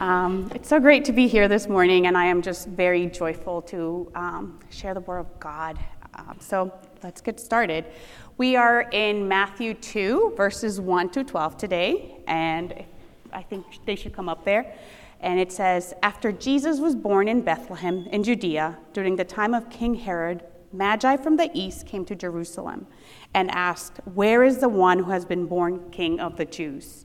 Um, it's so great to be here this morning, and I am just very joyful to um, share the Word of God. Um, so let's get started. We are in Matthew 2, verses 1 to 12 today, and I think they should come up there. And it says After Jesus was born in Bethlehem in Judea, during the time of King Herod, Magi from the east came to Jerusalem and asked, Where is the one who has been born King of the Jews?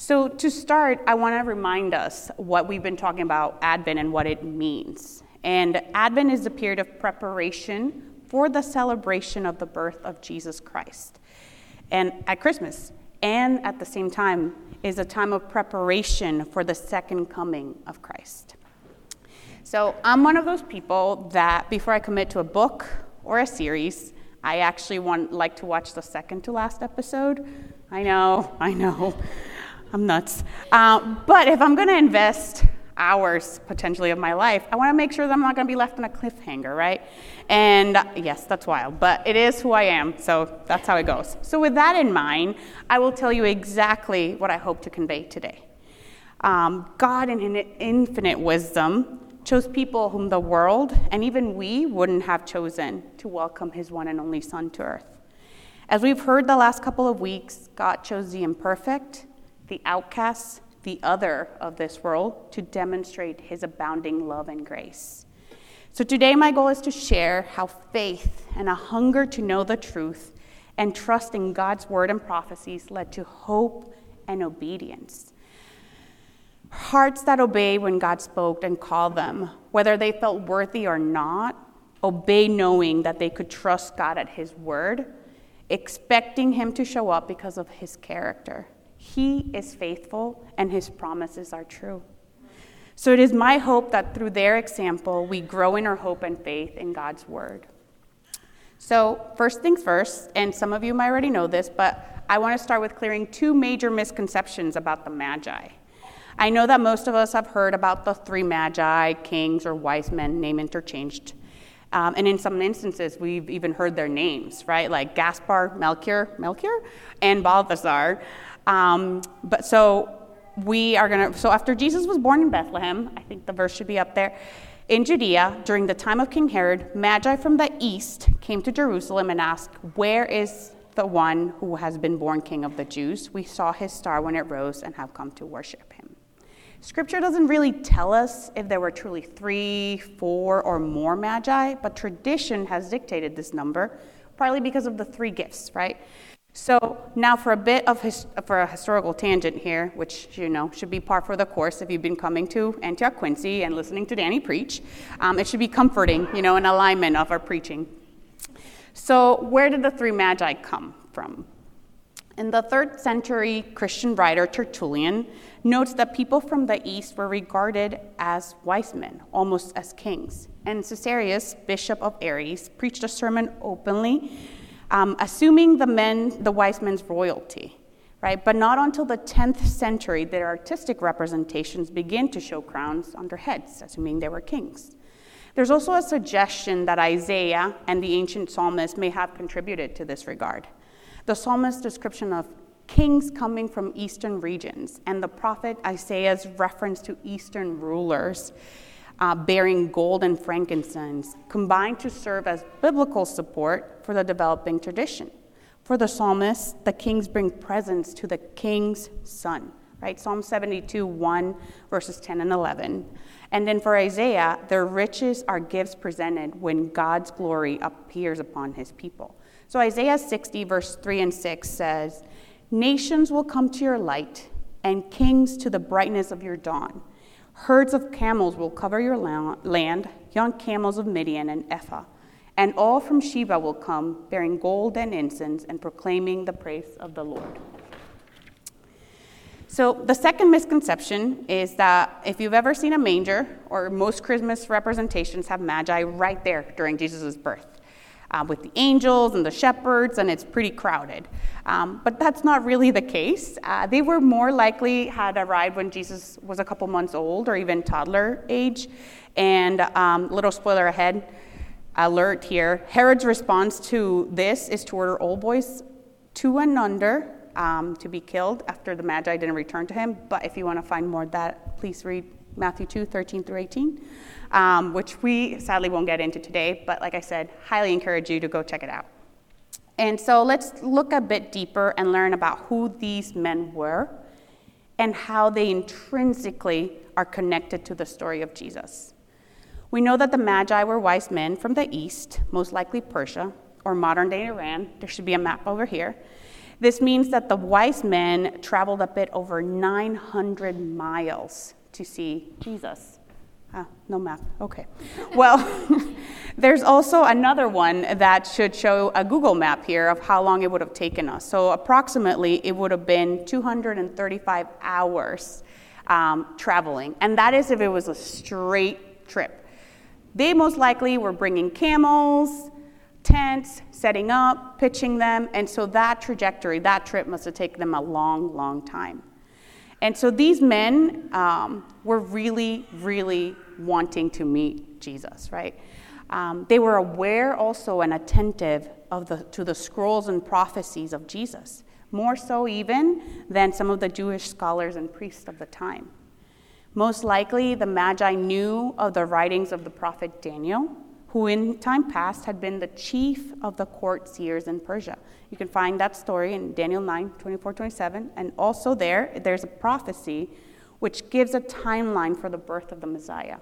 So, to start, I want to remind us what we've been talking about Advent and what it means. And Advent is a period of preparation for the celebration of the birth of Jesus Christ. And at Christmas, and at the same time, is a time of preparation for the second coming of Christ. So, I'm one of those people that before I commit to a book or a series, I actually want like to watch the second to last episode. I know, I know. I'm nuts. Uh, but if I'm going to invest hours potentially of my life, I want to make sure that I'm not going to be left on a cliffhanger, right? And uh, yes, that's wild, but it is who I am, so that's how it goes. So, with that in mind, I will tell you exactly what I hope to convey today. Um, God, in infinite wisdom, chose people whom the world and even we wouldn't have chosen to welcome his one and only Son to earth. As we've heard the last couple of weeks, God chose the imperfect the outcasts, the other of this world, to demonstrate his abounding love and grace. So today, my goal is to share how faith and a hunger to know the truth and trust in God's word and prophecies led to hope and obedience. Hearts that obey when God spoke and called them, whether they felt worthy or not, obey knowing that they could trust God at His word, expecting Him to show up because of His character. He is faithful and his promises are true. So it is my hope that through their example, we grow in our hope and faith in God's word. So, first things first, and some of you might already know this, but I want to start with clearing two major misconceptions about the Magi. I know that most of us have heard about the three Magi, kings, or wise men, name interchanged. Um, and in some instances, we've even heard their names, right? Like Gaspar, Melchior, Melchior, and Balthasar. Um, but so we are going to, so after Jesus was born in Bethlehem, I think the verse should be up there, in Judea, during the time of King Herod, Magi from the east came to Jerusalem and asked, Where is the one who has been born king of the Jews? We saw his star when it rose and have come to worship him. Scripture doesn't really tell us if there were truly three, four, or more magi, but tradition has dictated this number, partly because of the three gifts, right? So now for a bit of his, for a historical tangent here, which you know should be par for the course if you've been coming to Antioch Quincy and listening to Danny preach. Um, it should be comforting, you know, an alignment of our preaching. So where did the three magi come from? In the third century Christian writer Tertullian notes that people from the east were regarded as wise men, almost as kings. And Caesarius, bishop of Aries, preached a sermon openly um, assuming the men, the wise men's royalty, right? But not until the 10th century did artistic representations begin to show crowns on their heads, assuming they were kings. There's also a suggestion that Isaiah and the ancient psalmists may have contributed to this regard. The psalmist's description of kings coming from eastern regions. And the prophet Isaiah's reference to eastern rulers uh, bearing gold and frankincense combined to serve as biblical support for the developing tradition. For the psalmist, the kings bring presents to the king's son, right? Psalm 72, 1, verses 10 and 11. And then for Isaiah, their riches are gifts presented when God's glory appears upon his people. So Isaiah 60, verse 3 and 6 says, Nations will come to your light, and kings to the brightness of your dawn. Herds of camels will cover your land, young camels of Midian and Ephah. And all from Sheba will come, bearing gold and incense and proclaiming the praise of the Lord. So, the second misconception is that if you've ever seen a manger, or most Christmas representations have magi right there during Jesus' birth uh, with the angels and the shepherds, and it's pretty crowded. Um, but that's not really the case. Uh, they were more likely had arrived when Jesus was a couple months old or even toddler age. And um, little spoiler ahead alert here Herod's response to this is to order all boys two and under um, to be killed after the Magi didn't return to him. But if you want to find more of that, please read Matthew 2 13 through 18 um, which we sadly won't get into today, but like I said, highly encourage you to go check it out. And so let's look a bit deeper and learn about who these men were and how they intrinsically are connected to the story of Jesus. We know that the Magi were wise men from the east, most likely Persia or modern day Iran. There should be a map over here. This means that the wise men traveled a bit over 900 miles to see Jesus. Ah, no map. Okay. Well, there's also another one that should show a Google map here of how long it would have taken us. So, approximately, it would have been 235 hours um, traveling. And that is if it was a straight trip. They most likely were bringing camels, tents, setting up, pitching them. And so, that trajectory, that trip must have taken them a long, long time. And so these men um, were really, really wanting to meet Jesus, right? Um, they were aware also and attentive of the, to the scrolls and prophecies of Jesus, more so even than some of the Jewish scholars and priests of the time. Most likely, the Magi knew of the writings of the prophet Daniel, who in time past had been the chief of the court seers in Persia. You can find that story in Daniel 9, 24, 27. And also there, there's a prophecy which gives a timeline for the birth of the Messiah.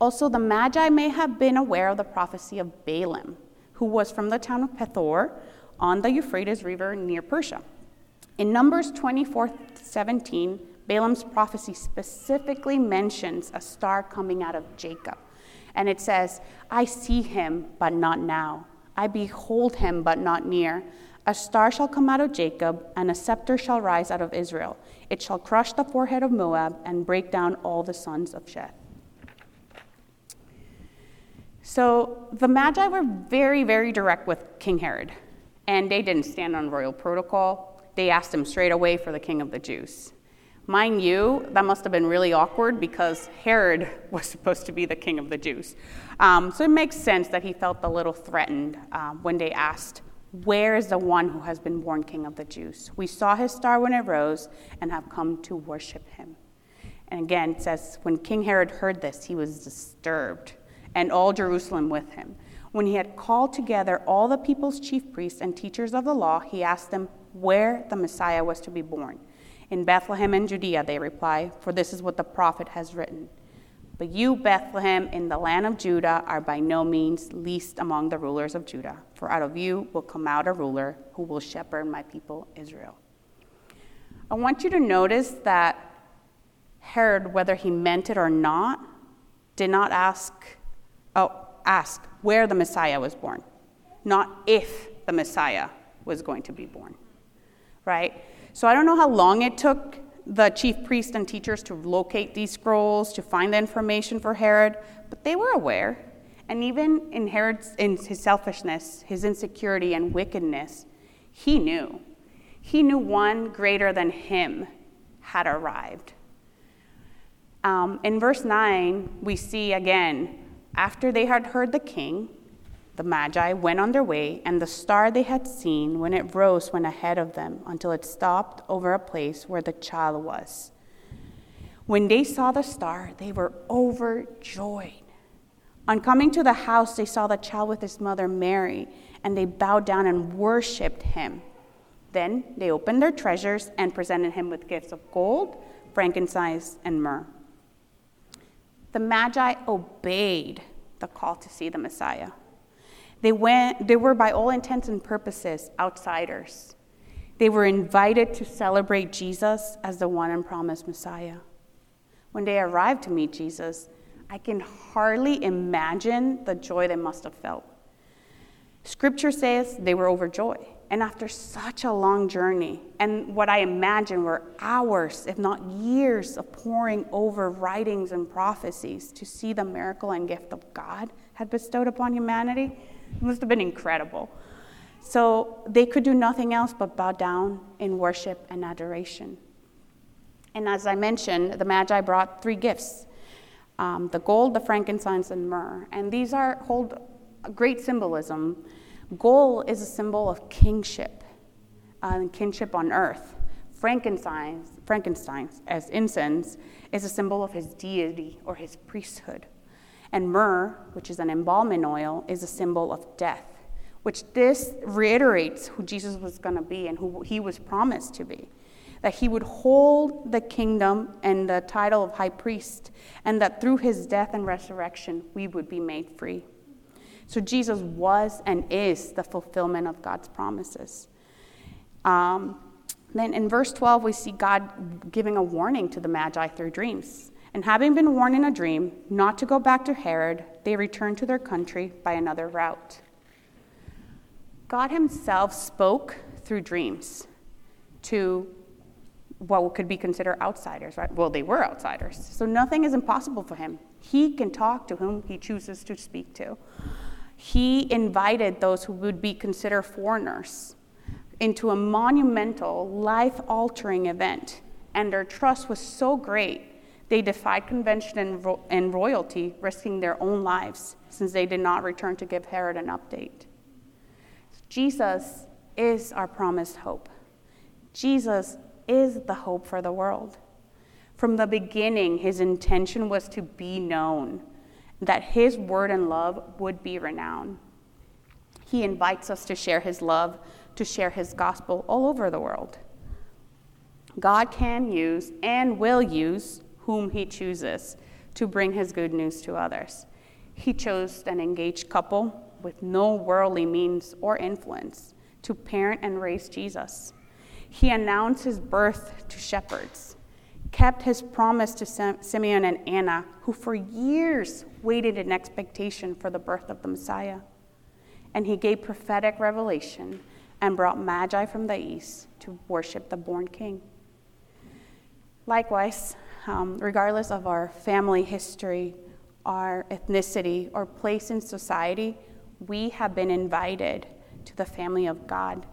Also, the Magi may have been aware of the prophecy of Balaam, who was from the town of Pethor on the Euphrates River near Persia. In Numbers 24, 17, Balaam's prophecy specifically mentions a star coming out of Jacob. And it says, I see him, but not now. I behold him, but not near. A star shall come out of Jacob, and a scepter shall rise out of Israel. It shall crush the forehead of Moab and break down all the sons of Sheth. So the Magi were very, very direct with King Herod, and they didn't stand on royal protocol. They asked him straight away for the king of the Jews. Mind you, that must have been really awkward because Herod was supposed to be the king of the Jews. Um, so it makes sense that he felt a little threatened uh, when they asked, Where is the one who has been born king of the Jews? We saw his star when it rose and have come to worship him. And again, it says, When King Herod heard this, he was disturbed, and all Jerusalem with him. When he had called together all the people's chief priests and teachers of the law, he asked them where the Messiah was to be born. In Bethlehem and Judea, they reply, for this is what the prophet has written. But you, Bethlehem, in the land of Judah, are by no means least among the rulers of Judah, for out of you will come out a ruler who will shepherd my people Israel. I want you to notice that Herod, whether he meant it or not, did not ask, oh, ask where the Messiah was born, not if the Messiah was going to be born, right? So I don't know how long it took the chief priests and teachers to locate these scrolls, to find the information for Herod, but they were aware. And even in Herod's in his selfishness, his insecurity and wickedness, he knew. He knew one greater than him had arrived. Um, in verse 9, we see again, after they had heard the king, The Magi went on their way, and the star they had seen when it rose went ahead of them until it stopped over a place where the child was. When they saw the star, they were overjoyed. On coming to the house, they saw the child with his mother Mary, and they bowed down and worshiped him. Then they opened their treasures and presented him with gifts of gold, frankincense, and myrrh. The Magi obeyed the call to see the Messiah. They, went, they were, by all intents and purposes, outsiders. They were invited to celebrate Jesus as the one and promised Messiah. When they arrived to meet Jesus, I can hardly imagine the joy they must have felt. Scripture says they were overjoyed. And after such a long journey, and what I imagine were hours, if not years, of poring over writings and prophecies to see the miracle and gift of God had bestowed upon humanity, it must have been incredible. So they could do nothing else but bow down in worship and adoration. And as I mentioned, the Magi brought three gifts um, the gold, the frankincense, and myrrh. And these are hold great symbolism. Gold is a symbol of kingship uh, and kinship on earth. Frankincense, frankincense, as incense, is a symbol of his deity or his priesthood. And myrrh, which is an embalming oil, is a symbol of death, which this reiterates who Jesus was going to be and who he was promised to be. That he would hold the kingdom and the title of high priest, and that through his death and resurrection, we would be made free. So Jesus was and is the fulfillment of God's promises. Um, then in verse 12, we see God giving a warning to the Magi through dreams. And having been warned in a dream not to go back to Herod, they returned to their country by another route. God Himself spoke through dreams to what could be considered outsiders, right? Well, they were outsiders. So nothing is impossible for Him. He can talk to whom He chooses to speak to. He invited those who would be considered foreigners into a monumental, life altering event, and their trust was so great they defied convention and, ro- and royalty, risking their own lives, since they did not return to give Herod an update. Jesus is our promised hope. Jesus is the hope for the world. From the beginning, his intention was to be known, that his word and love would be renowned. He invites us to share his love, to share his gospel all over the world. God can use and will use whom he chooses to bring his good news to others. He chose an engaged couple with no worldly means or influence to parent and raise Jesus. He announced his birth to shepherds, kept his promise to Simeon and Anna, who for years waited in expectation for the birth of the Messiah. And he gave prophetic revelation and brought magi from the east to worship the born king. Likewise, um, regardless of our family history, our ethnicity, or place in society, we have been invited to the family of God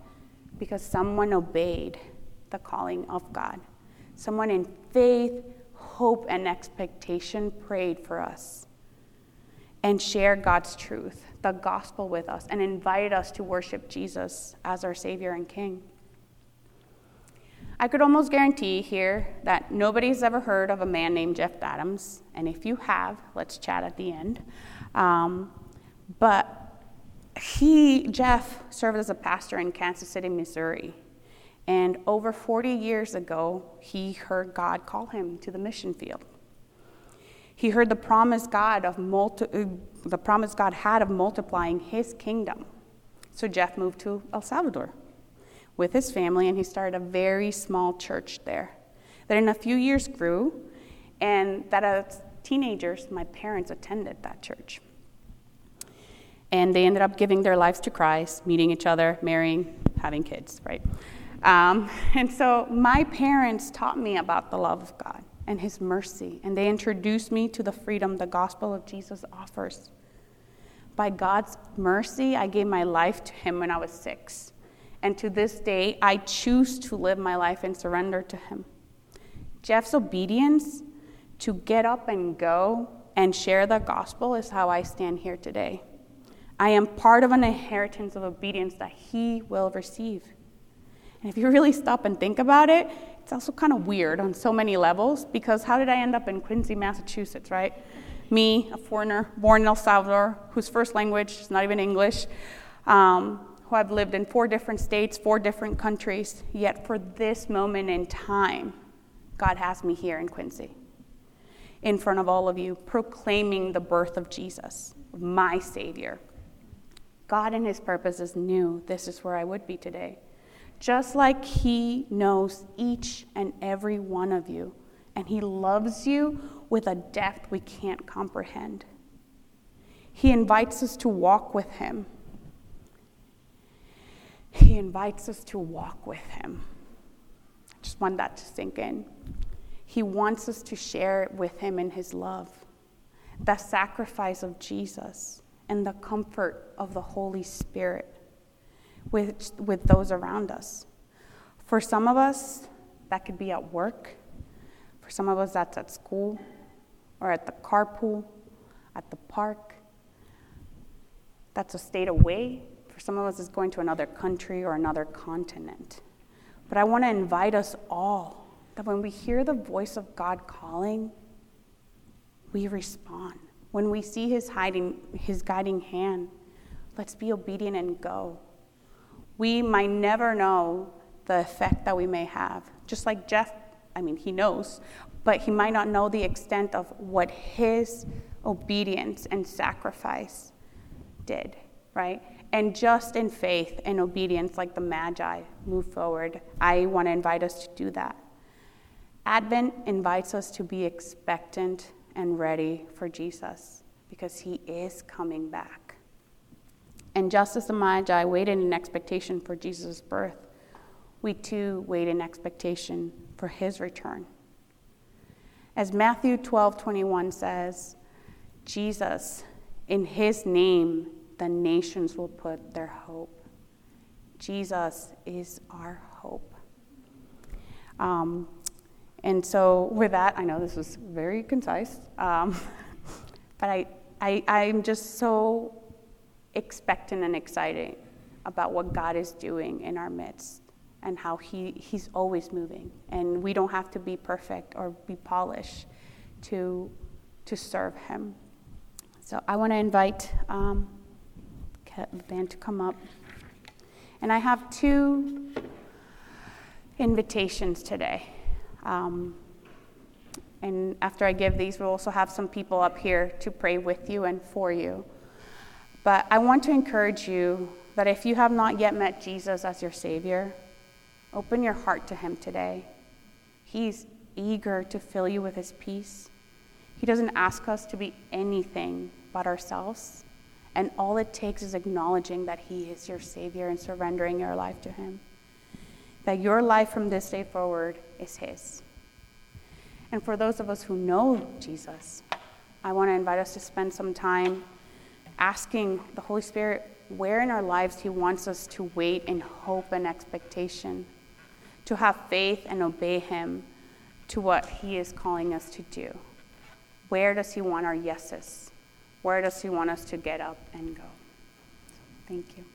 because someone obeyed the calling of God. Someone in faith, hope, and expectation prayed for us and shared God's truth, the gospel with us, and invited us to worship Jesus as our Savior and King. I could almost guarantee here that nobody's ever heard of a man named Jeff Adams, and if you have, let's chat at the end. Um, but he, Jeff, served as a pastor in Kansas City, Missouri. And over 40 years ago, he heard God call him to the mission field. He heard the promise God of multi- uh, the promise God had of multiplying his kingdom. So Jeff moved to El Salvador with his family, and he started a very small church there. That in a few years grew, and that as teenagers, my parents attended that church. And they ended up giving their lives to Christ, meeting each other, marrying, having kids, right? Um, and so my parents taught me about the love of God and His mercy, and they introduced me to the freedom the gospel of Jesus offers. By God's mercy, I gave my life to Him when I was six. And to this day, I choose to live my life and surrender to Him. Jeff's obedience to get up and go and share the gospel is how I stand here today. I am part of an inheritance of obedience that he will receive. And if you really stop and think about it, it's also kind of weird on so many levels because how did I end up in Quincy, Massachusetts, right? Me, a foreigner, born in El Salvador, whose first language is not even English, um, who I've lived in four different states, four different countries, yet for this moment in time, God has me here in Quincy, in front of all of you, proclaiming the birth of Jesus, my Savior. God and His purposes knew this is where I would be today. Just like He knows each and every one of you, and He loves you with a depth we can't comprehend. He invites us to walk with Him. He invites us to walk with Him. I just want that to sink in. He wants us to share with Him in His love, the sacrifice of Jesus and the comfort of the Holy Spirit with, with those around us. For some of us, that could be at work. For some of us, that's at school or at the carpool, at the park. That's a state away. For some of us, it's going to another country or another continent. But I want to invite us all that when we hear the voice of God calling, we respond. When we see his hiding his guiding hand, let's be obedient and go. We might never know the effect that we may have. Just like Jeff, I mean, he knows, but he might not know the extent of what his obedience and sacrifice did, right? And just in faith and obedience, like the Magi, move forward. I want to invite us to do that. Advent invites us to be expectant and ready for Jesus because he is coming back. And just as the Magi waited in expectation for Jesus' birth, we too wait in expectation for his return. As Matthew 12 21 says, Jesus, in his name, the nations will put their hope. Jesus is our hope. Um, and so, with that, I know this was very concise, um, but I, I, I'm just so expectant and excited about what God is doing in our midst and how he, He's always moving. And we don't have to be perfect or be polished to, to serve Him. So, I want to invite um, the band to come up. And I have two invitations today. Um, and after I give these, we'll also have some people up here to pray with you and for you. But I want to encourage you that if you have not yet met Jesus as your Savior, open your heart to Him today. He's eager to fill you with His peace. He doesn't ask us to be anything but ourselves. And all it takes is acknowledging that He is your Savior and surrendering your life to Him that your life from this day forward is His. And for those of us who know Jesus, I want to invite us to spend some time asking the Holy Spirit where in our lives He wants us to wait in hope and expectation, to have faith and obey Him to what He is calling us to do. Where does He want our yeses? Where does He want us to get up and go? Thank you.